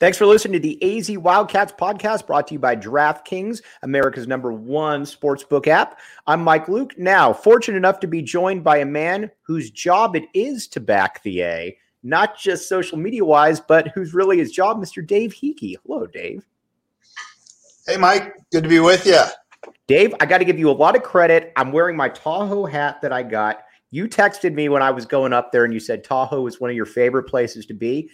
Thanks for listening to the AZ Wildcats podcast brought to you by DraftKings, America's number one sportsbook app. I'm Mike Luke. Now, fortunate enough to be joined by a man whose job it is to back the A, not just social media wise, but who's really his job, Mr. Dave Heeke. Hello, Dave. Hey, Mike. Good to be with you. Dave, I got to give you a lot of credit. I'm wearing my Tahoe hat that I got. You texted me when I was going up there and you said Tahoe is one of your favorite places to be.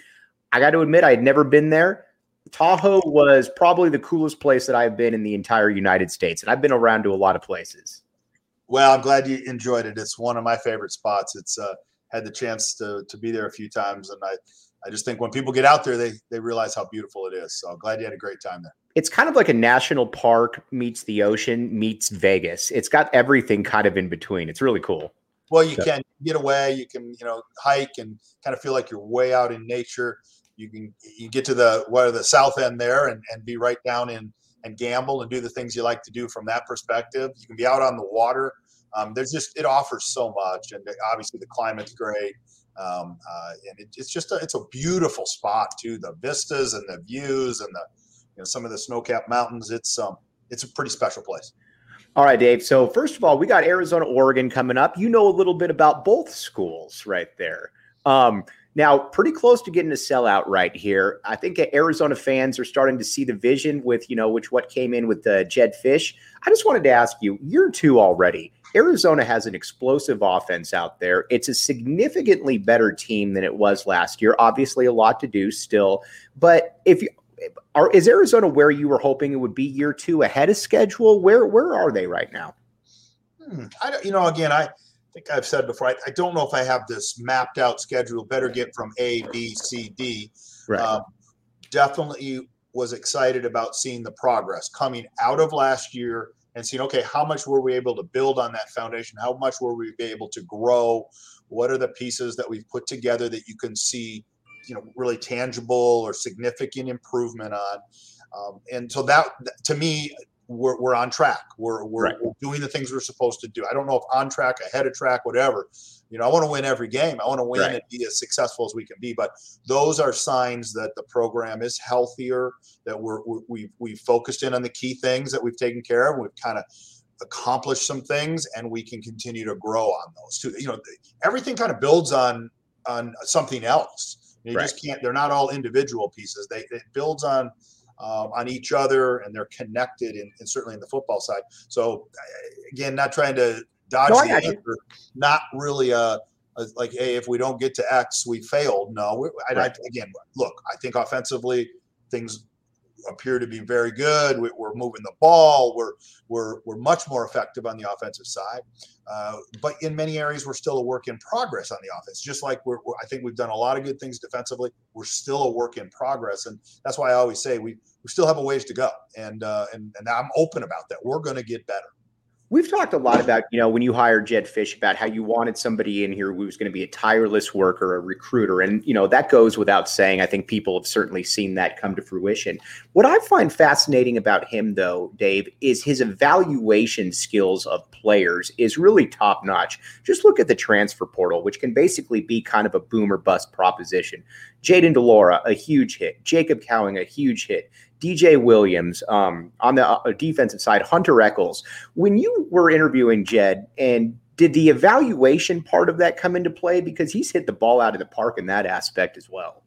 I got to admit, I had never been there. Tahoe was probably the coolest place that I've been in the entire United States, and I've been around to a lot of places. Well, I'm glad you enjoyed it. It's one of my favorite spots. It's uh, had the chance to to be there a few times, and I I just think when people get out there, they they realize how beautiful it is. So I'm glad you had a great time there. It's kind of like a national park meets the ocean meets Vegas. It's got everything kind of in between. It's really cool. Well, you so. can get away. You can you know hike and kind of feel like you're way out in nature you can you get to the what the south end there and, and be right down in and gamble and do the things you like to do from that perspective. You can be out on the water. Um, there's just it offers so much, and obviously the climate's great. Um, uh, and it, it's just a, it's a beautiful spot too. The vistas and the views and the you know some of the snow-capped mountains. It's um it's a pretty special place. All right, Dave. So first of all, we got Arizona, Oregon coming up. You know a little bit about both schools right there. Um, now, pretty close to getting a sellout right here. I think Arizona fans are starting to see the vision with, you know, which what came in with the Jedd Fisch. I just wanted to ask you, year two already. Arizona has an explosive offense out there. It's a significantly better team than it was last year. Obviously, a lot to do still. But if you are, is Arizona where you were hoping it would be year two ahead of schedule? Where where are they right now? Hmm, I don't, you know, again, I think I've said before, I, I, don't know if I have this mapped out schedule. Better get from A, B, C, D. Right. Um, definitely was excited about seeing the progress coming out of last year and seeing, okay, how much were we able to build on that foundation? How much were we able to grow? What are the pieces that we've put together that you can see, you know, really tangible or significant improvement on? Um, and so that, to me, we're, we're on track. We're, we're, right. we're, doing the things we're supposed to do. I don't know if on track, ahead of track, whatever. You know, I want to win every game. I want to win right. and be as successful as we can be. But those are signs that the program is healthier. That we're, we're we've we've focused in on the key things that we've taken care of. We've kind of accomplished some things, and we can continue to grow on those too. You know, everything kind of builds on on something else. You right. just can't. They're not all individual pieces. They it builds on um, on each other and they're connected and certainly in the football side. So again, not trying to dodge no, the answer, not really a, a, like, hey, if we don't get to X, we failed. No. I, again, look, I think offensively things appear to be very good. We, are moving the ball. We're we're we're much more effective on the offensive side. Uh, but in many areas, we're still a work in progress on the offense. Just like we're, we're, I think we've done a lot of good things defensively. We're still a work in progress, and that's why I always say we we still have a ways to go. And uh, and and I'm open about that. We're going to get better. We've talked a lot about, you know, when you hired Jedd Fisch about how you wanted somebody in here who was going to be a tireless worker, a recruiter. And, you know, that goes without saying. I think people have certainly seen that come to fruition. What I find fascinating about him, though, Dave, is his evaluation skills of players is really top notch. Just look at the transfer portal, which can basically be kind of a boom or bust proposition. Jayden de Laura, a huge hit. Jacob Cowing, a huge hit. DJ Williams um, on the uh, defensive side, Hunter Echols. When you were interviewing Jedd, and did the evaluation part of that come into play? Because he's hit the ball out of the park in that aspect as well.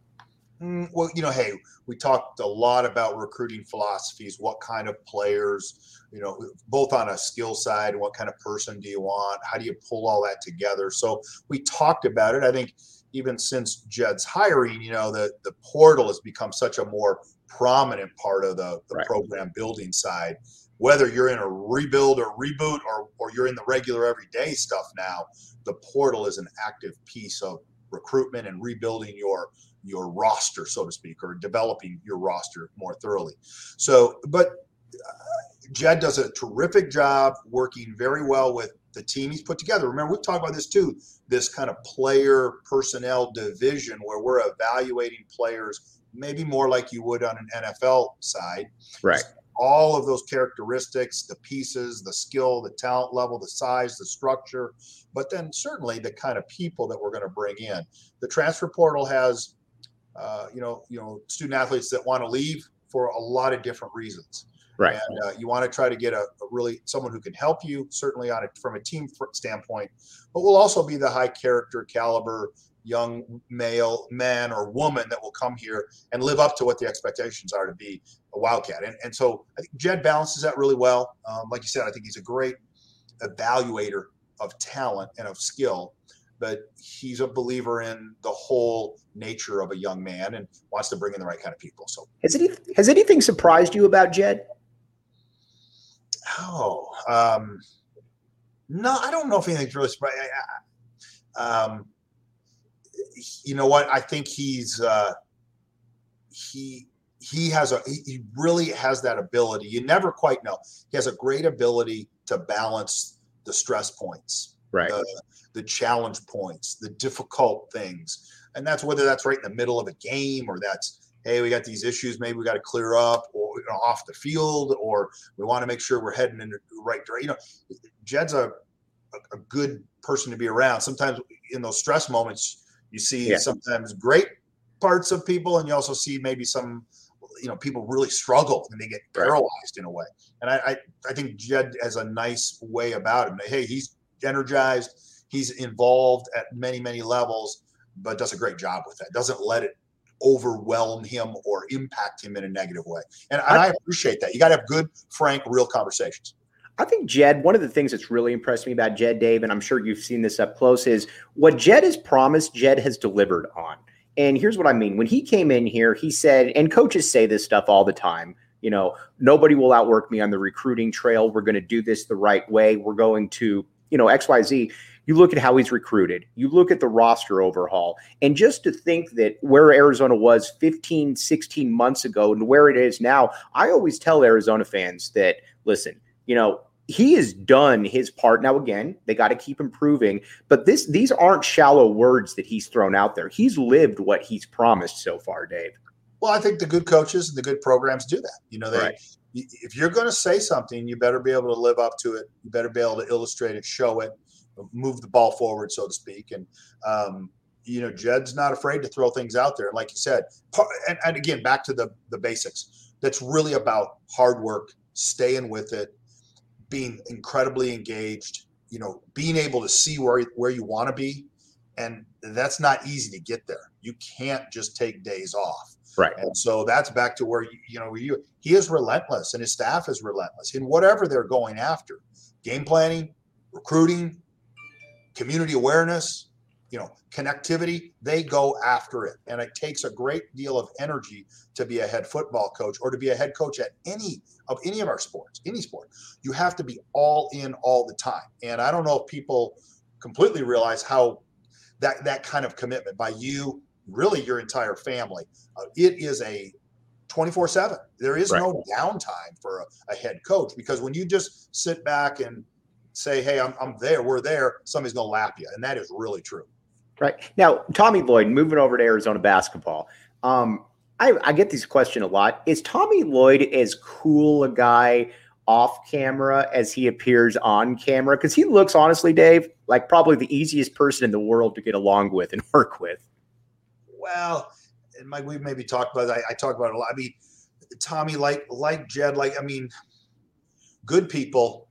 Mm, well, you know, hey, we talked a lot about recruiting philosophies, what kind of players, you know, both on a skill side, what kind of person do you want? How do you pull all that together? So we talked about it. I think even since Jedd's hiring, you know, the, the portal has become such a more prominent part of the, the right. program building side. Whether you're in a rebuild or reboot or, or you're in the regular everyday stuff now, the portal is an active piece of recruitment and rebuilding your your roster, so to speak, or developing your roster more thoroughly. So, but uh, Jedd does a terrific job working very well with the team he's put together. Remember, we've talked about this too this kind of player personnel division where we're evaluating players maybe more like you would on an NFL side. Right. All of those characteristics, the pieces, the skill, the talent level, the size, the structure, but then certainly the kind of people that we're going to bring in. The transfer portal has, uh, you know, you know, student athletes that want to leave for a lot of different reasons. Right. And uh, you want to try to get a, a, really someone who can help you, certainly on it from a team standpoint, but will also be the high character caliber young male man or woman that will come here and live up to what the expectations are to be a wildcat. And, and so I think Jedd balances that really well. Um, like you said, I think he's a great evaluator of talent and of skill, but he's a believer in the whole nature of a young man and wants to bring in the right kind of people. So has any has anything surprised you about Jedd? Oh, um, no, I don't know if anything's really surprised. Um, you know what? I think he's uh, he he has a he really has that ability. You never quite know. He has a great ability to balance the stress points, right? The, the challenge points, the difficult things, and that's whether that's right in the middle of a game or that's hey, we got these issues, maybe we got to clear up or you know, off the field, or we want to make sure we're heading in the right direction. You know, Jedd's a, a, a good person to be around. Sometimes in those stress moments, you see yeah. sometimes great parts of people, and you also see maybe some, you know, people really struggle and they get paralyzed right. in a way. And I, I, I think Jedd has a nice way about him. Hey, he's energized, he's involved at many, many levels, but does a great job with that. Doesn't let it overwhelm him or impact him in a negative way. And, and I, I appreciate that. You got to have good, frank, real conversations. I think Jedd, one of the things that's really impressed me about Jedd, Dave, and I'm sure you've seen this up close, is what Jedd has promised, Jedd has delivered on. And here's what I mean. When he came in here, he said, and coaches say this stuff all the time, you know, nobody will outwork me on the recruiting trail. We're going to do this the right way. We're going to, you know, XYZ. You look at how he's recruited, you look at the roster overhaul, and just to think that where Arizona was 15, 16 months ago and where it is now, I always tell Arizona fans that, listen, you know, he has done his part. Now, again, they got to keep improving, but this these aren't shallow words that he's thrown out there. He's lived what he's promised so far, Dave. Well, I think the good coaches and the good programs do that. You know, they right. if you're going to say something, you better be able to live up to it. You better be able to illustrate it, show it, move the ball forward, so to speak. And um, you know, Jedd's not afraid to throw things out there. And Like you said, and, and again, back to the the basics. That's really about hard work, staying with it, being incredibly engaged, you know, being able to see where where you want to be, and that's not easy to get there. You can't just take days off. Right. And so that's back to where you, you know you he is relentless and his staff is relentless in whatever they're going after. Game planning, recruiting, community awareness, you know connectivity they go after it. And it takes a great deal of energy to be a head football coach or to be a head coach at any of any of our sports any sport. You have to be all in all the time. And i don't know if people completely realize how that that kind of commitment by you really your entire family. Uh, it is a 24 7 there is right. no downtime for a, a head coach because when you just sit back and say hey i'm, I'm there we're there somebody's going to lap you and that is really true Right now, Tommy Lloyd moving over to Arizona basketball. Um, I, I get this question a lot. Is Tommy Lloyd as cool a guy off camera as he appears on camera? Because he looks, honestly, Dave, like probably the easiest person in the world to get along with and work with. Well, and Mike, we've maybe talked about. I, I talk about it a lot. I mean, Tommy, like like Jedd, like I mean, good people.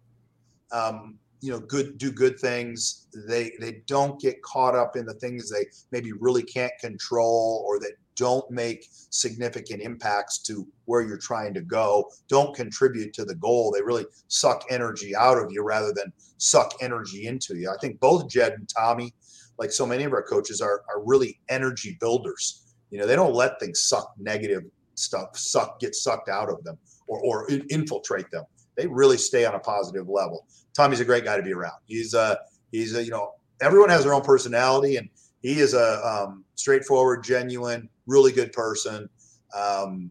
Um, you know good do good things. They they don't get caught up in the things they maybe really can't control or that don't make significant impacts to where you're trying to go don't contribute to the goal. They really suck energy out of you rather than suck energy into you. I think both jed and tommy like so many of our coaches are are really energy builders. You know they don't let things suck negative stuff suck get sucked out of them or, or infiltrate them they really stay on a positive level. Tommy's a great guy to be around. He's a uh, he's a, you know everyone has their own personality, and he is a um, straightforward, genuine, really good person. Um,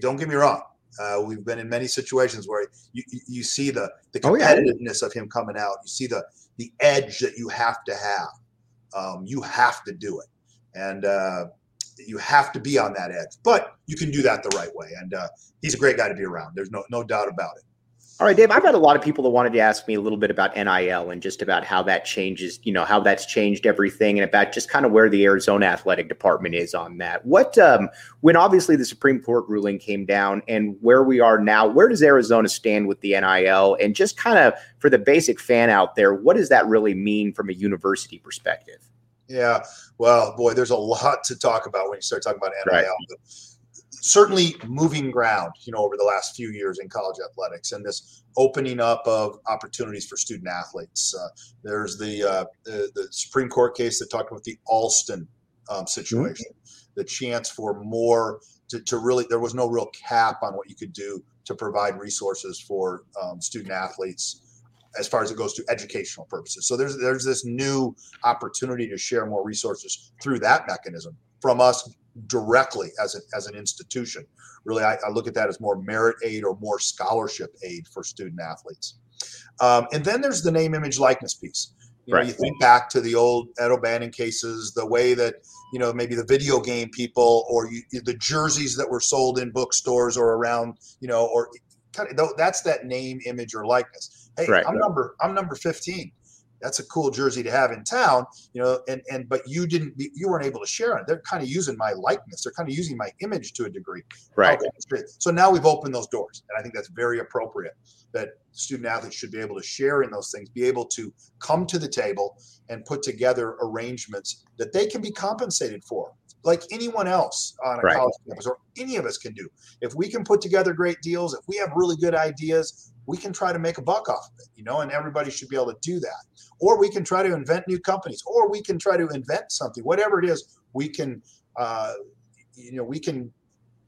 don't get me wrong. Uh, we've been in many situations where you, you see the the competitiveness oh, yeah. of him coming out. You see the the edge that you have to have. Um, you have to do it, and uh, you have to be on that edge. But you can do that the right way, and uh, he's a great guy to be around. There's no no doubt about it. All right, Dave, I've had a lot of people that wanted to ask me a little bit about NIL and just about how that changes, you know, how that's changed everything and about just kind of where the Arizona athletic department is on that. What, um, when obviously the Supreme Court ruling came down and where we are now, where does Arizona stand with the NIL? And just kind of for the basic fan out there, what does that really mean from a university perspective? Yeah, well, boy, there's a lot to talk about when you start talking about NIL. Right certainly moving ground, you know, over the last few years in college athletics and this opening up of opportunities for student athletes. Uh, there's the, uh, the, the Supreme Court case that talked about the Alston um, situation, mm-hmm. the chance for more to, to, really. There was no real cap on what you could do to provide resources for um, student athletes as far as it goes to educational purposes. So there's there's this new opportunity to share more resources through that mechanism from us directly as an as an institution. Really, I, I, look at that as more merit aid or more scholarship aid for student athletes. Um, and then there's the name, image, likeness piece. You know, right. you think back to the old Ed O'Bannon cases, the way that you know maybe the video game people or you, the jerseys that were sold in bookstores or around, you know, or kind of that's that name, image, or likeness. Hey, right. I'm number I'm number 15 that's a cool jersey to have in town, you know, and, and, but you didn't, you weren't able to share it. They're kind of using my likeness. They're kind of using my image to a degree. Right. So now we've opened those doors. And I think that's very appropriate that student athletes should be able to share in those things, be able to come to the table and put together arrangements that they can be compensated for like anyone else on a right. college campus or any of us can do. If we can put together great deals, if we have really good ideas, we can try to make a buck off of it, you know, and everybody should be able to do that. Or we can try to invent new companies, or we can try to invent something, whatever it is, we can, uh, you know, we can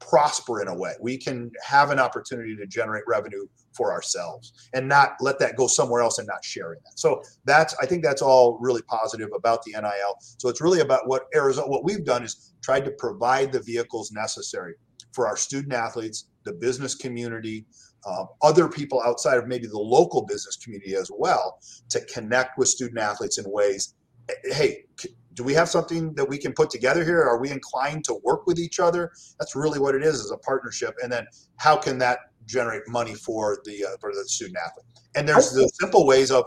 prosper in a way. We can have an opportunity to generate revenue for ourselves and not let that go somewhere else and not sharing that. So that's I think that's all really positive about the NIL. So it's really about what Arizona what we've done is tried to provide the vehicles necessary for our student athletes, the business community, uh, other people outside of maybe the local business community as well to connect with student athletes in ways hey do we have something that we can put together here? Are we inclined to work with each other? That's really what it is is a partnership. And then how can that generate money for the uh, for the student athlete? And there's the simple ways of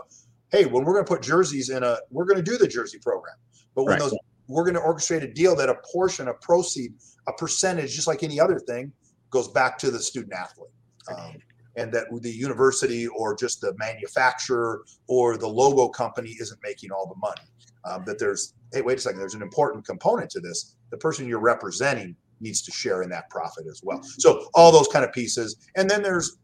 hey when we're going to put jerseys in a we're going to do the jersey program. But when right. those we're going to orchestrate a deal that a portion a proceed a percentage just like any other thing goes back to the student athlete. Um, and that the university or just the manufacturer or the logo company isn't making all the money. Um, that there's, hey, wait a second, there's an important component to this. The person you're representing needs to share in that profit as well. So all those kind of pieces. And then there's,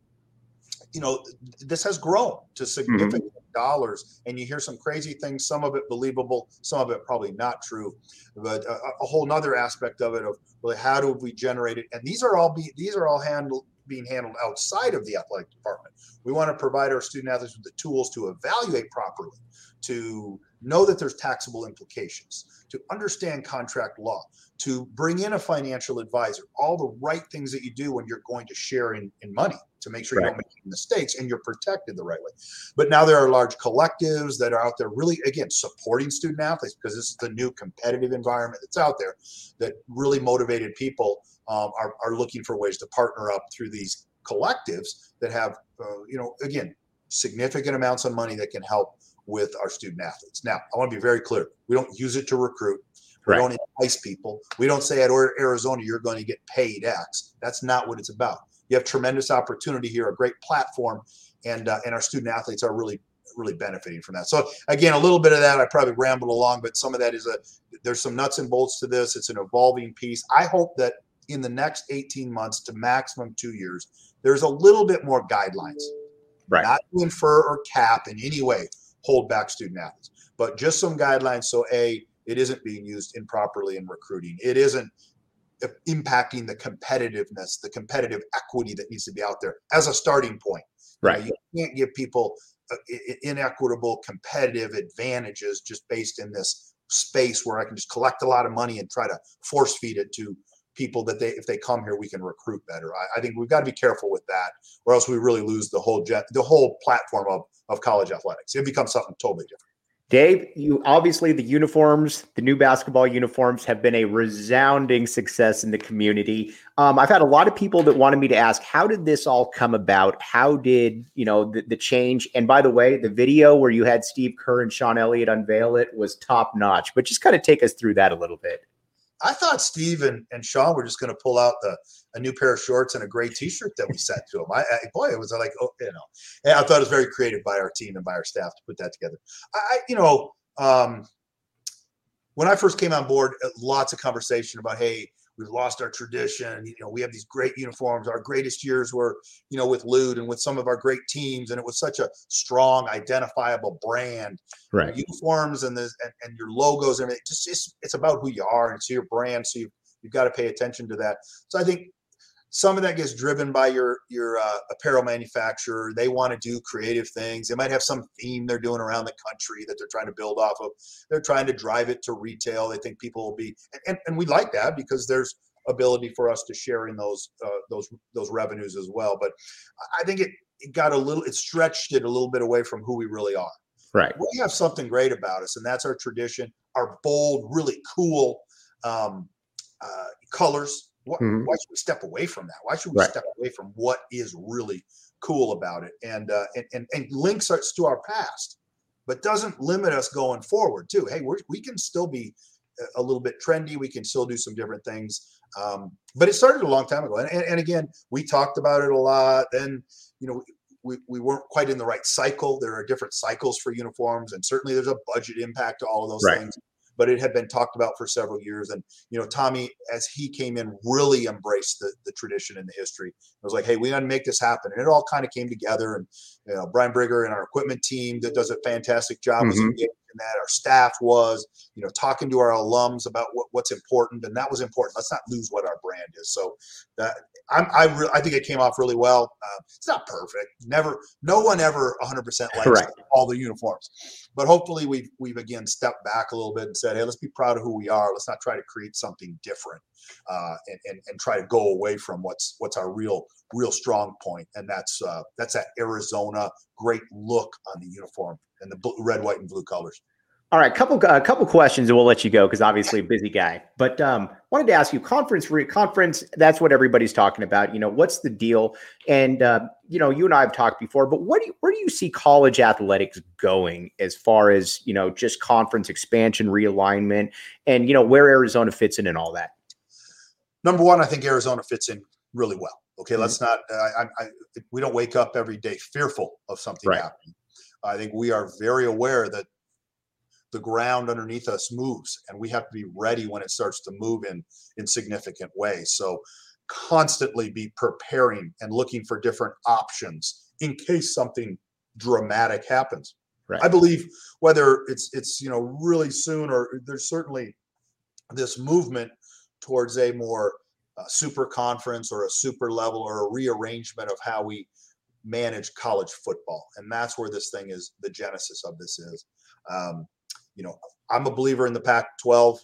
you know, this has grown to mm-hmm. significant mm-hmm. dollars, and you hear some crazy things. Some of it believable, some of it probably not true. But a, a whole nother aspect of it of really how do we generate it? And these are all be these are all handled being handled outside of the athletic department. We want to provide our student athletes with the tools to evaluate properly, to know that there's taxable implications, to understand contract law, to bring in a financial advisor, all the right things that you do when you're going to share in, in money to make sure right. you don't make mistakes and you're protected the right way. But now there are large collectives that are out there really, again, supporting student athletes because this is the new competitive environment that's out there that really motivated people um, are, are looking for ways to partner up through these collectives that have, uh, you know, again, significant amounts of money that can help with our student athletes. Now, I want to be very clear. We don't use it to recruit. We right. don't entice people. We don't say at Arizona you're going to get paid X. That's not what it's about. You have tremendous opportunity here, a great platform, and uh, and our student athletes are really really benefiting from that. So again, a little bit of that I probably rambled along, but some of that is a there's some nuts and bolts to this. It's an evolving piece. I hope that in the next 18 months to maximum two years, there's a little bit more guidelines. Right. Not to infer or cap in any way hold back student athletes, but just some guidelines. So a it isn't being used improperly in recruiting. It isn't impacting the competitiveness, the competitive equity that needs to be out there as a starting point. Right. You, know, you can't give people uh, inequitable competitive advantages just based in this space where I can just collect a lot of money and try to force feed it to people that they if they come here we can recruit better. I, I think we've got to be careful with that, or else we really lose the whole jet, the whole platform of of college athletics. It becomes something totally different. Dave, you obviously the uniforms, the new basketball uniforms have been a resounding success in the community. Um, I've had a lot of people that wanted me to ask, how did this all come about? How did you know the, the change? And by the way, the video where you had Steve Kerr and Sean Elliott unveil it was top notch. But just kind of take us through that a little bit. I thought Steve and, and Sean were just going to pull out the a new pair of shorts and a gray T-shirt that we sent to them. I, I boy, it was like oh, you know, and I thought it was very creative by our team and by our staff to put that together. I, you know, um, when I first came on board, uh, lots of conversation about hey, We've lost our tradition. You know, we have these great uniforms. Our greatest years were, you know, with Lute and with some of our great teams, and it was such a strong, identifiable brand. Right. uniforms and the and, and, your logos and it just it's, it's about who you are and it's your brand. So you you've got to pay attention to that. So I think some of that gets driven by your your uh, apparel manufacturer. They want to do creative things. They might have some theme they're doing around the country that they're trying to build off of. They're trying to drive it to retail. They think people will be, and, and we like that because there's ability for us to share in those uh, those those revenues as well. But I think it, it got a little, it stretched it a little bit away from who we really are. Right. We have something great about us, and that's our tradition, our bold, really cool um, uh, colors why, mm-hmm. why, should we step away from that? Why should we right. step away from what is really cool about it and uh, and, and, and links us to our past, but doesn't limit us going forward too? Hey, we we can still be a little bit trendy. We can still do some different things. Um, but it started a long time ago. And, and, and, again, we talked about it a lot. Then, you know, we, we weren't quite in the right cycle. There are different cycles for uniforms, and certainly there's a budget impact to all of those right. things but it had been talked about for several years. And you know, Tommy, as he came in, really embraced the, the tradition and the history. It was like, hey, we got to make this happen, and it all kind of came together. And you know, Brian Brigger and our equipment team that does a fantastic job mm-hmm. was in that. Our staff was, you know, talking to our alums about what, what's important, and that was important. Let's not lose what our brand is. So that I'm, I, re- I think it came off really well. Uh, it's not perfect. Never, no one ever 100 percent likes all the uniforms, but hopefully we've we've again stepped back a little bit and said, hey, let's be proud of who we are. Let's not try to create something different uh, and, and and try to go away from what's what's our real real strong point, and that's uh, that's that Arizona great look on the uniform and the blue, red, white, and blue colors. All right, couple a uh, couple questions, and we'll let you go because obviously a busy guy. But um, wanted to ask you, conference re- conference. That's what everybody's talking about. You know, what's the deal? And uh, you know, you and I have talked before, but what do you, where do you see college athletics going as far as you know, just conference expansion, realignment, and you know where Arizona fits in and all that? Number one, I think Arizona fits in really well. Okay, mm-hmm. let's not. Uh, I, I, we don't wake up every day fearful of something right. happening. I think we are very aware that the ground underneath us moves and we have to be ready when it starts to move in in significant ways so constantly be preparing and looking for different options in case something dramatic happens Right. I believe whether it's it's you know really soon or there's certainly this movement towards a more uh, super conference or a super level or a rearrangement of how we manage college football, and that's where this thing is. The genesis of this is, um, you know, I'm a believer in the Pac-12.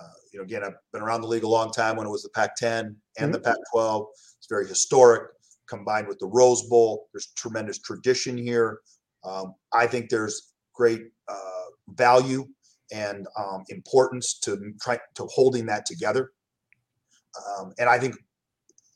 Uh, you know, again, I've been around the league a long time when it was the Pac-10 and mm-hmm. the Pac-12. It's very historic, combined with the Rose Bowl. There's tremendous tradition here. Um, I think there's great uh, value and um, importance to try to holding that together. Um, and I think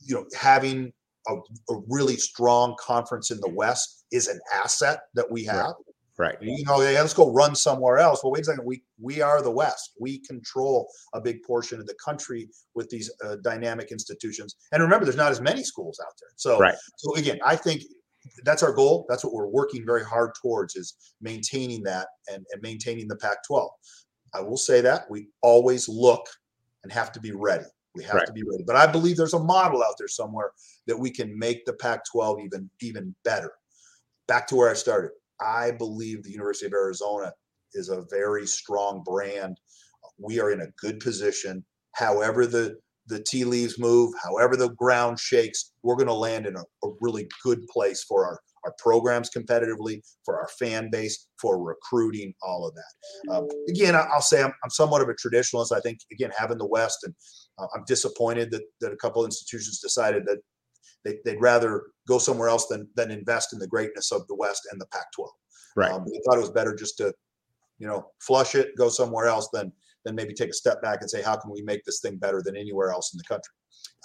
you know having a, a, really strong conference in the West is an asset that we have. Right. You know, yeah, let's go run somewhere else. Well, wait a second. We we are the West. We control a big portion of the country with these uh, dynamic institutions. And remember, there's not as many schools out there. So, right. so again, I think that's our goal. That's what we're working very hard towards is maintaining that and, and maintaining the Pac-12. I will say that we always look and have to be ready. We have right. to be ready. But I believe there's a model out there somewhere that we can make the Pac-12 even even better. Back to where I started. I believe the University of Arizona is a very strong brand. We are in a good position. However, the the tea leaves move, however the ground shakes, we're going to land in a, a, really good place for our our programs competitively, for our fan base, for recruiting, all of that. Um, again, I'll say I'm, I'm, somewhat of a traditionalist. I think again having the West, and uh, I'm disappointed that that a couple institutions decided that they, would rather go somewhere else than than invest in the greatness of the West and the Pac-12. Right. Um, they thought it was better just to, you know, flush it, go somewhere else than than maybe take a step back and say, how can we make this thing better than anywhere else in the country?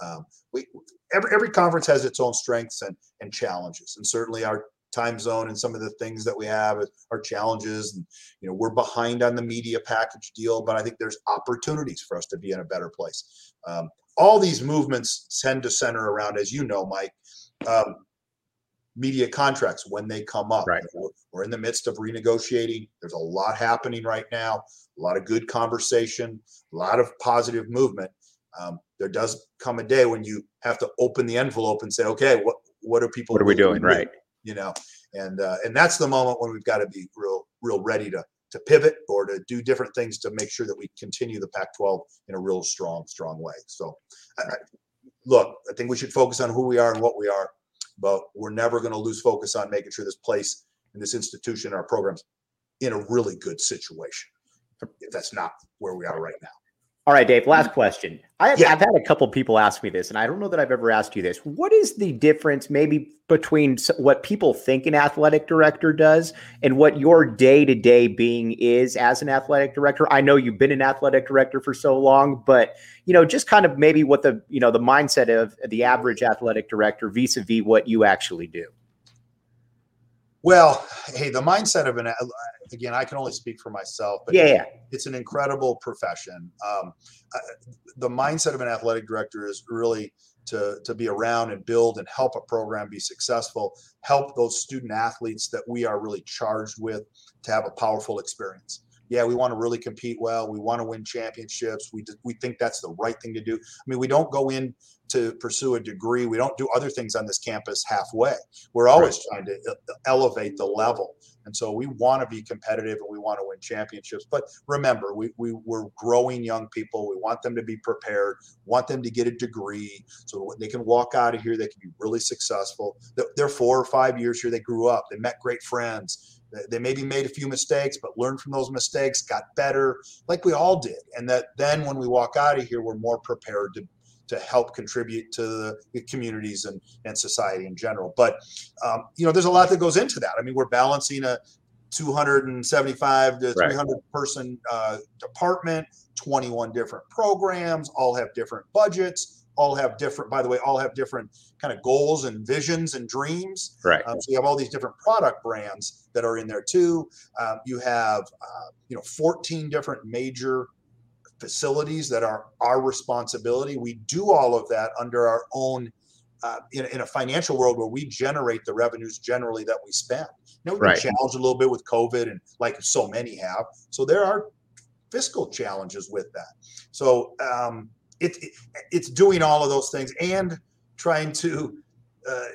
Um, we every every conference has its own strengths and and challenges, and certainly our time zone and some of the things that we have are challenges and you know we're behind on the media package deal but i think there's opportunities for us to be in a better place um, all these movements tend to center around as you know mike um, media contracts when they come up. Right. We're, in the midst of renegotiating. There's a lot happening right now, a lot of good conversation, a lot of positive movement. Um, there does come a day when you have to open the envelope and say, okay, what what are people? What are we doing? Right. You know, and uh, and that's the moment when we've got to be real real ready to to pivot or to do different things to make sure that we continue the Pac-12 in a real strong strong way. So, I, look, I think we should focus on who we are and what we are but we're never going to lose focus on making sure this place and this institution, our programs, in a really good situation. If that's not where we are right now. All right, Dave. Last question. I have, yeah. I've had a couple people ask me this, and I don't know that I've ever asked you this. What is the difference, maybe, between what people think an athletic director does and what your day to day being is as an athletic director? I know you've been an athletic director for so long, but you know, just kind of maybe what the you know the mindset of the average athletic director vis a vis what you actually do. Well, hey, the mindset of an again, I can only speak for myself, but yeah, it's an incredible profession. Um, uh, the mindset of an athletic director is really to to be around and build and help a program be successful, help those student athletes that we are really charged with to have a powerful experience yeah, we want to really compete well. We want to win championships. We we think that's the right thing to do. I mean, we don't go in to pursue a degree. We don't do other things on this campus halfway. We're always right. trying to elevate the level. And so we want to be competitive and we want to win championships. But remember, we, we, we're growing young people. We want them to be prepared, want them to get a degree so they can walk out of here, they can be really successful. They're four or five years here, they grew up, they met great friends they maybe made a few mistakes, but learned from those mistakes, got better, like we all did. And that then when we walk out of here, we're more prepared to to help contribute to the communities and, and society in general. But um, you know, there's a lot that goes into that. I mean, we're balancing a 275 to 300 right. person uh, department, 21 different programs, all have different budgets all have different by the way all have different kind of goals and visions and dreams right um, so you have all these different product brands that are in there too um, you have uh, you know 14 different major facilities that are our responsibility we do all of that under our own uh, in, in, a financial world where we generate the revenues generally that we spend. Now we've right. been challenged a little bit with COVID, and like so many have. So there are fiscal challenges with that. So um, it, it, it's doing all of those things and trying to uh,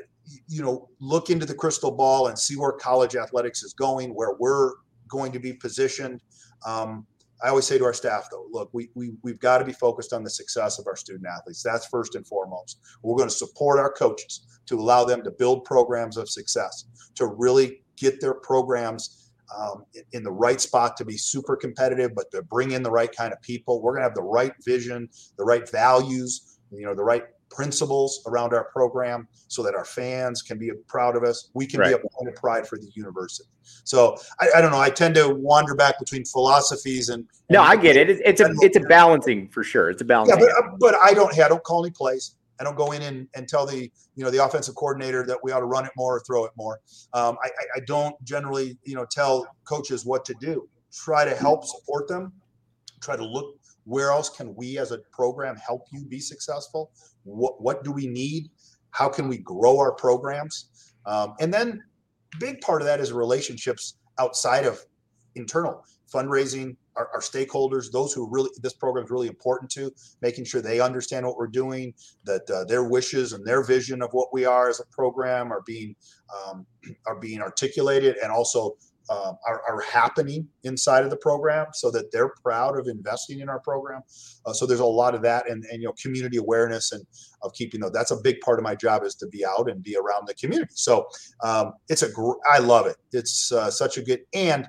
you know, look into the crystal ball and see where college athletics is going, where we're going to be positioned. Um, I always say to our staff, though, look, we, we, we've got to be focused on the success of our student athletes. That's first and foremost. We're going to support our coaches to allow them to build programs of success, to really get their programs um, in the right spot to be super competitive, but to bring in the right kind of people. We're going to have the right vision, the right values, you know, the right principles around our program so that our fans can be proud of us. We can right. be a point of pride for the university. So I, I, don't know. I tend to wander back between philosophies and. and no, I get it. It's, it's a it's a balancing for sure. It's a balancing. Yeah, but, but I don't. I don't call any plays. I don't go in and, and tell the you know the offensive coordinator that we ought to run it more or throw it more. Um, I, I don't generally you know tell coaches what to do. Try to help support them. Try to look where else can we as a program help you be successful? What, what do we need? How can we grow our programs? Um, and then big part of that is relationships outside of internal fundraising our, our, stakeholders those who really this program is really important to making sure they understand what we're doing that uh, their wishes and their vision of what we are as a program are being um, are being articulated and also uh, are, are, happening inside of the program so that they're proud of investing in our program. Uh, so there's a lot of that and, and, you know, community awareness and of keeping those. That's a big part of my job is to be out and be around the community. So um, it's a, gr- I love it. It's uh, such a good, and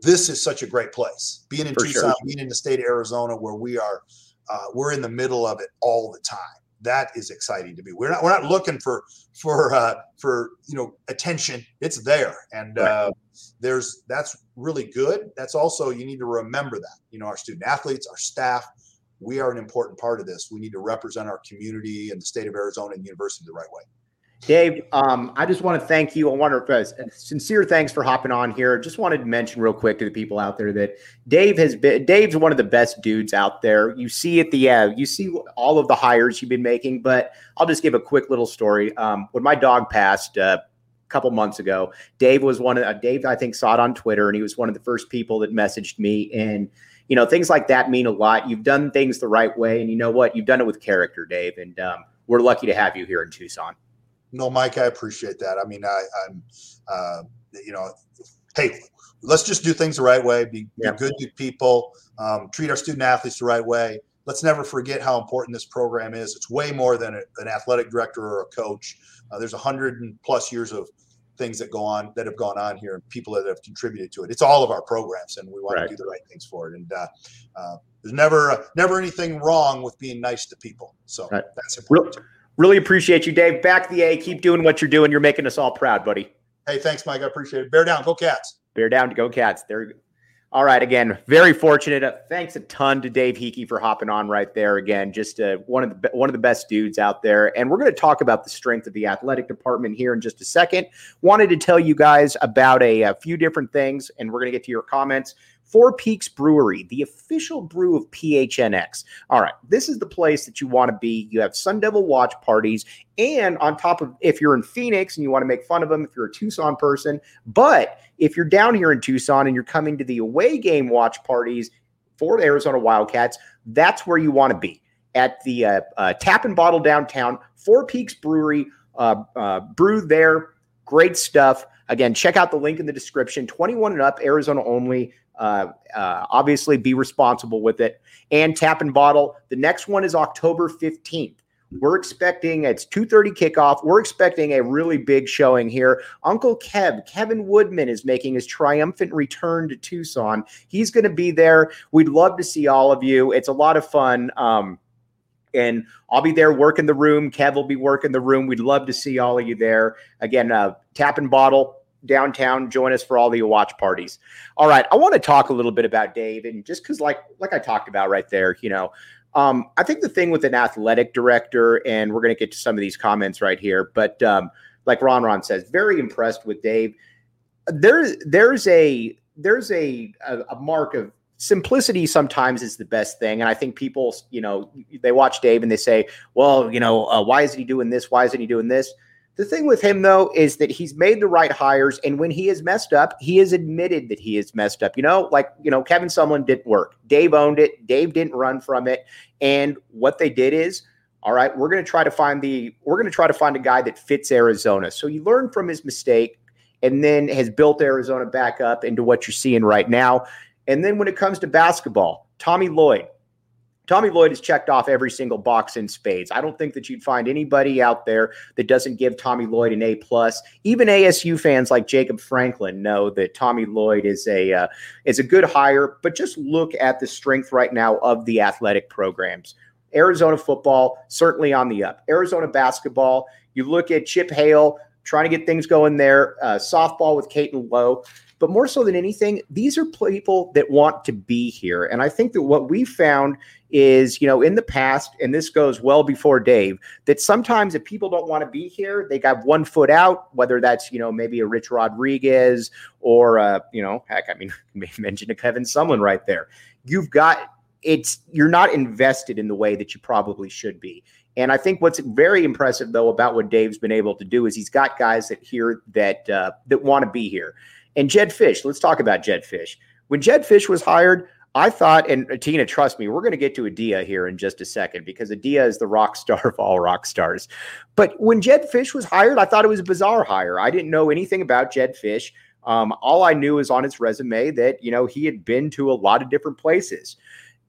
this is such a great place. Being in For Tucson, sure. being in the state of Arizona where we are, uh, we're in the middle of it all the time that is exciting to me. We're not we're not looking for for uh, for you know attention. It's there, and uh, there's that's really good. That's also you need to remember that you know our student athletes, our staff, we are an important part of this. We need to represent our community and the state of Arizona and the university the right way. Dave, um, I just want to thank you. I want to uh, sincere thanks for hopping on here. Just wanted to mention real quick to the people out there that Dave has been. Dave's one of the best dudes out there. You see at the uh, you see all of the hires you've been making. But I'll just give a quick little story. Um, when my dog passed uh, a couple months ago, Dave was one of uh, Dave. I think saw it on Twitter, and he was one of the first people that messaged me. And you know things like that mean a lot. You've done things the right way, and you know what? You've done it with character, Dave. And um, we're lucky to have you here in Tucson. No, Mike, I appreciate that. I mean, I, am uh, you know, hey, let's just do things the right way. Be, yeah. be good to people. Um, treat our student athletes the right way. Let's never forget how important this program is. It's way more than a, an athletic director or a coach. Uh, there's a hundred and plus years of things that go on that have gone on here and people that have contributed to it. It's all of our programs, and we want right. to do the right things for it. And uh, uh, there's never uh, never anything wrong with being nice to people. So right. that's important. Real, Really appreciate you, Dave. Back the A. Keep doing what you're doing. You're making us all proud, buddy. Hey, thanks, Mike. I appreciate it. Bear down. Go Cats. Bear down. Go Cats. There all right, again, very fortunate. Uh, thanks a ton to Dave Heeke for hopping on right there. Again, just uh, one of the one of the best dudes out there. And we're going to talk about the strength of the athletic department here in just a second. Wanted to tell you guys about a, a few different things, and we're going to get to your comments. Four Peaks Brewery, the official brew of PHNX. All right, this is the place that you want to be. You have Sun Devil watch parties, and on top of if you're in Phoenix and you want to make fun of them, if you're a Tucson person, but if you're down here in Tucson and you're coming to the away game watch parties for the Arizona Wildcats, that's where you want to be at the uh, uh, Tap and Bottle downtown, Four Peaks Brewery. Uh, uh, brew there, great stuff. Again, check out the link in the description. 21 and up, Arizona only. Uh, uh, obviously, be responsible with it. And tap and bottle. The next one is October 15th. We're expecting it's 2:30 kickoff. We're expecting a really big showing here. Uncle Kev, Kevin Woodman is making his triumphant return to Tucson. He's going to be there. We'd love to see all of you. It's a lot of fun. Um, and I'll be there working the room. Kev will be working the room. We'd love to see all of you there. Again, uh, tap and bottle downtown. Join us for all the watch parties. All right, I want to talk a little bit about Dave, and just because, like, like I talked about right there, you know, um, I think the thing with an athletic director, and we're going to get to some of these comments right here, but um, like Ron Ron says, very impressed with Dave. There, there's a there's a, a, a mark of simplicity sometimes is the best thing. And I think people, you know, they watch Dave and they say, well, you know, uh, why isn't he doing this? Why isn't he doing this? The thing with him, though, is that he's made the right hires. And when he has messed up, he has admitted that he has messed up. You know, like, you know, Kevin Sumlin didn't work. Dave owned it. Dave didn't run from it. And what they did is All right, we're going to try to find the we're going to try to find a guy that fits Arizona. So you learn from his mistake and then has built Arizona back up into what you're seeing right now. And then when it comes to basketball, Tommy Lloyd. Tommy Lloyd has checked off every single box in spades. I don't think that you'd find anybody out there that doesn't give Tommy Lloyd an A plus. Even ASU fans like Jacob Franklin know that Tommy Lloyd is a uh, is a good hire. But just look at the strength right now of the athletic programs. Arizona football certainly on the up. Arizona basketball. You look at Chip Hale trying to get things going there. Uh, softball with Caitlin Lowe. But more so than anything, these are people that want to be here. And I think that what we found is, you know, in the past, and this goes well before Dave, that sometimes if people don't want to be here, they got one foot out, whether that's, you know, maybe a Rich Rodriguez or, uh, you know, heck, I mean, mention a Kevin Sumlin right there. You've got, it's, you're not invested in the way that you probably should be. And I think what's very impressive, though, about what Dave's been able to do is he's got guys that here that uh, that want to be here. And Jedd Fisch, let's talk about Jedd Fisch. When Jedd Fisch was hired, I thought, and Tina, trust me, we're going to get to Adia here in just a second because Adia is the rock star of all rock stars. But when Jedd Fisch was hired, I thought it was a bizarre hire. I didn't know anything about Jedd Fisch. Um, all I knew is on his resume that, you know, he had been to a lot of different places.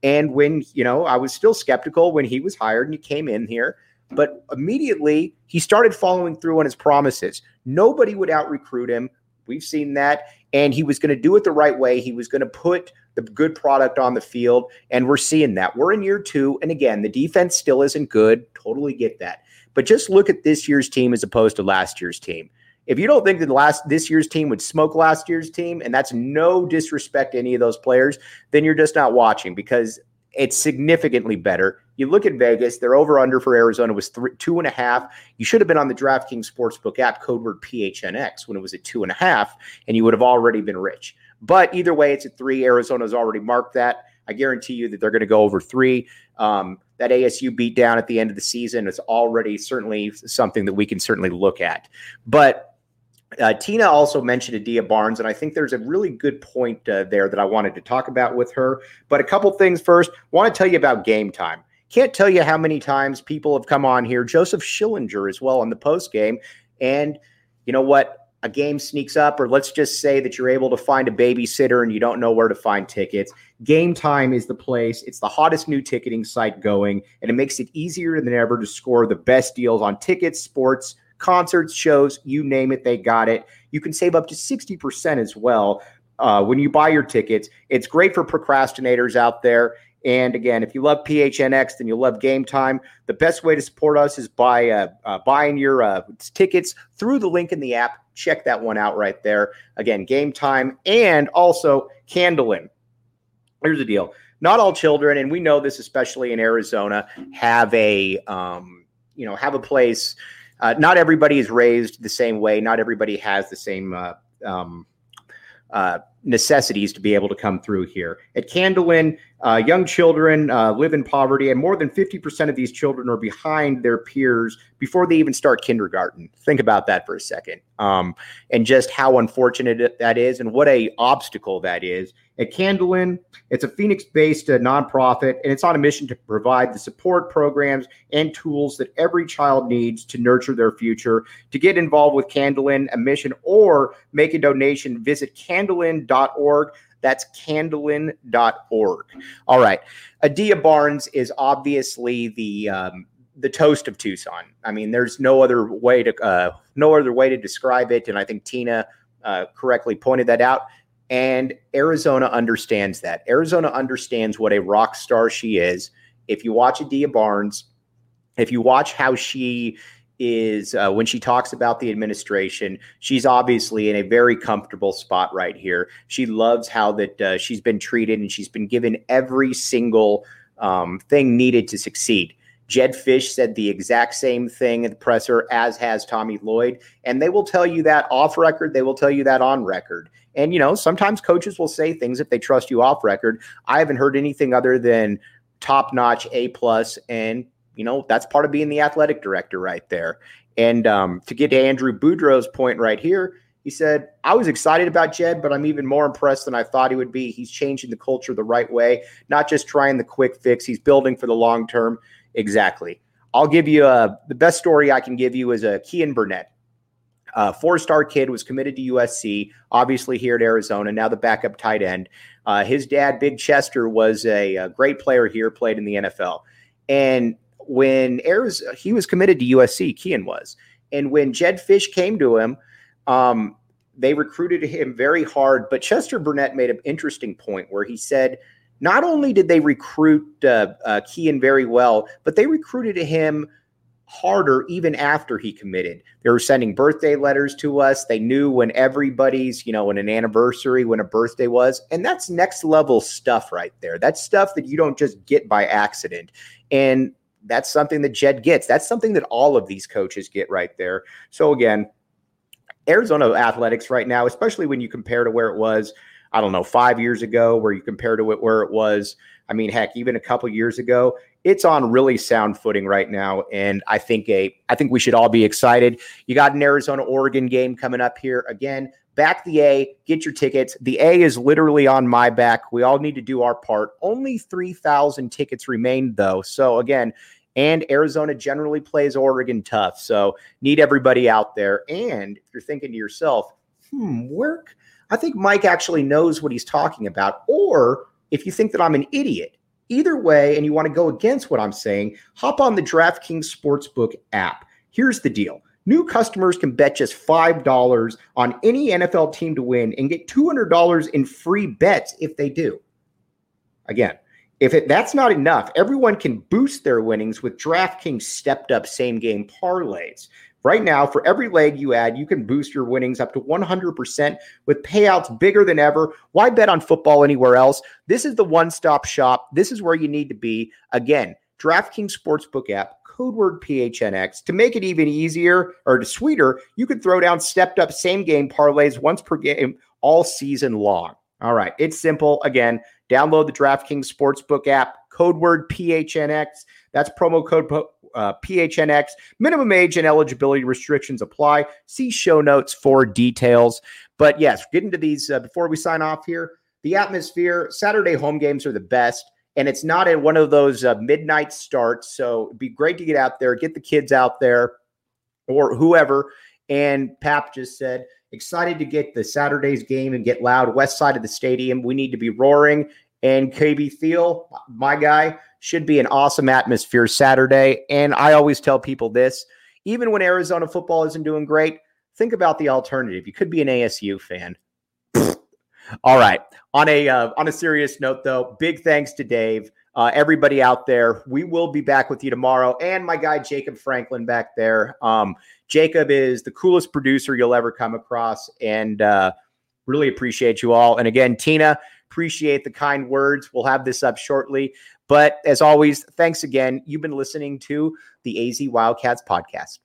And when, you know, I was still skeptical when he was hired and he came in here, but immediately he started following through on his promises. Nobody would out recruit him. We've seen that. And he was going to do it the right way. He was going to put the good product on the field. And we're seeing that. We're in year two. And again, the defense still isn't good. Totally get that. But just look at this year's team as opposed to last year's team. If you don't think that last this year's team would smoke last year's team, and that's no disrespect to any of those players, then you're just not watching because it's significantly better. You look at Vegas, their over under for Arizona was three, two and a half. You should have been on the DraftKings Sportsbook app, code word PHNX, when it was at two and a half, and you would have already been rich. But either way, it's at three. Arizona's already marked that. I guarantee you that they're going to go over three. Um, that ASU beat down at the end of the season is already certainly something that we can certainly look at. But uh, Tina also mentioned Adia Barnes, and I think there's a really good point uh, there that I wanted to talk about with her. But a couple things first. Want to tell you about game time. Can't tell you how many times people have come on here. Joseph Schillinger as well on the post game, and you know what? A game sneaks up, or let's just say that you're able to find a babysitter and you don't know where to find tickets. Game Time is the place. It's the hottest new ticketing site going, and it makes it easier than ever to score the best deals on tickets, sports concerts, shows, you name it, they got it. You can save up to 60% as well uh, when you buy your tickets. It's great for procrastinators out there. And again, if you love PHNX, then you'll love Game Time. The best way to support us is by uh, uh, buying your uh, tickets through the link in the app. Check that one out right there. Again, Game Time and also Candelen. Here's the deal: not all children, and we know this especially in Arizona, have a um, you know have a place uh, not everybody is raised the same way. Not everybody has the same uh, um, uh, necessities to be able to come through here. At Candelen, uh, young children uh, live in poverty, and more than 50% of these children are behind their peers before they even start kindergarten. Think about that for a second, um, and just how unfortunate that is, and what a obstacle that is. At Candelen, it's a Phoenix-based uh, nonprofit, and it's on a mission to provide the support programs and tools that every child needs to nurture their future. To get involved with Candelen, a mission, or make a donation, visit candelen.org. That's candelen.org. All right. Adia Barnes is obviously the um, the toast of Tucson. I mean, there's no other way to uh, no other way to describe it, and I think Tina uh, correctly pointed that out. And Arizona understands that. Arizona understands what a rock star she is. If you watch Adia Barnes, if you watch how she is uh, when she talks about the administration, she's obviously in a very comfortable spot right here. She loves how that uh, she's been treated and she's been given every single um, thing needed to succeed. Jedd Fisch said the exact same thing in the presser, as has Tommy Lloyd. And they will tell you that off record, they will tell you that on record. And, you know, sometimes coaches will say things if they trust you off record. I haven't heard anything other than top notch A. And, you know, that's part of being the athletic director right there. And um, to get to Andrew Boudreau's point right here, he said, I was excited about Jedd, but I'm even more impressed than I thought he would be. He's changing the culture the right way, not just trying the quick fix. He's building for the long term. Exactly. I'll give you a, the best story I can give you is a Keyan Burnett. Uh, four-star kid was committed to USC, obviously here at Arizona. Now the backup tight end. Uh, his dad, Big Chester, was a, a, great player here, played in the NFL. And when he was committed to USC, Keyan was. And when Jedd Fisch came to him, um, they recruited him very hard. But Chester Burnett made an interesting point where he said, not only did they recruit uh, uh, Keyan very well, but they recruited him harder even after he committed. They were sending birthday letters to us. They knew when everybody's, you know, when an anniversary, when a birthday was. And that's next level stuff right there. That's stuff that you don't just get by accident. And that's something that Jedd gets. That's something that all of these coaches get right there. So again, Arizona athletics right now, especially when you compare to where it was, I don't know, five years ago, where you compare to it where it was. I mean, heck, even a couple years ago, it's on really sound footing right now, and I think a I think we should all be excited. You got an Arizona Oregon game coming up here again. Back the A, get your tickets. The A is literally on my back. We all need to do our part. Only 3,000 tickets remain, though. So, again, and Arizona generally plays Oregon tough. So, need everybody out there. And if you're thinking to yourself, hmm, where I think Mike actually knows what he's talking about. Or if you think that I'm an idiot, Either way, and you want to go against what I'm saying, hop on the DraftKings Sportsbook app. Here's the deal. New customers can bet just $5 on any NFL team to win and get $200 in free bets if they do. Again, if it, that's not enough, everyone can boost their winnings with DraftKings stepped up same game parlays. Right now, for every leg you add, you can boost your winnings up to 100% with payouts bigger than ever. Why bet on football anywhere else? This is the one stop shop. This is where you need to be. Again, DraftKings Sportsbook app, code word PHNX. To make it even easier or sweeter, you could throw down stepped up same game parlays once per game all season long. All right, it's simple. Again, download the DraftKings Sportsbook app, code word PHNX. That's promo code uh, PHNX. Minimum age and eligibility restrictions apply. See show notes for details. But yes, get into these uh, before we sign off here. The atmosphere, Saturday home games are the best. And it's not at one of those uh, midnight starts. So it'd be great to get out there, get the kids out there or whoever. And Pap just said, excited to get the Saturday's game and get loud west side of the stadium. We need to be roaring. And KB Thiel, my guy, should be an awesome atmosphere Saturday. And I always tell people this even when Arizona football isn't doing great, think about the alternative. You could be an ASU fan. All right. On a uh, on a serious note, though, big thanks to Dave. Uh, everybody out there, we will be back with you tomorrow, and my guy Jacob Franklin back there. Um, Jacob is the coolest producer you'll ever come across, and uh, really appreciate you all. And again, Tina, appreciate the kind words. We'll have this up shortly. But as always, thanks again. You've been listening to the AZ Wildcats podcast.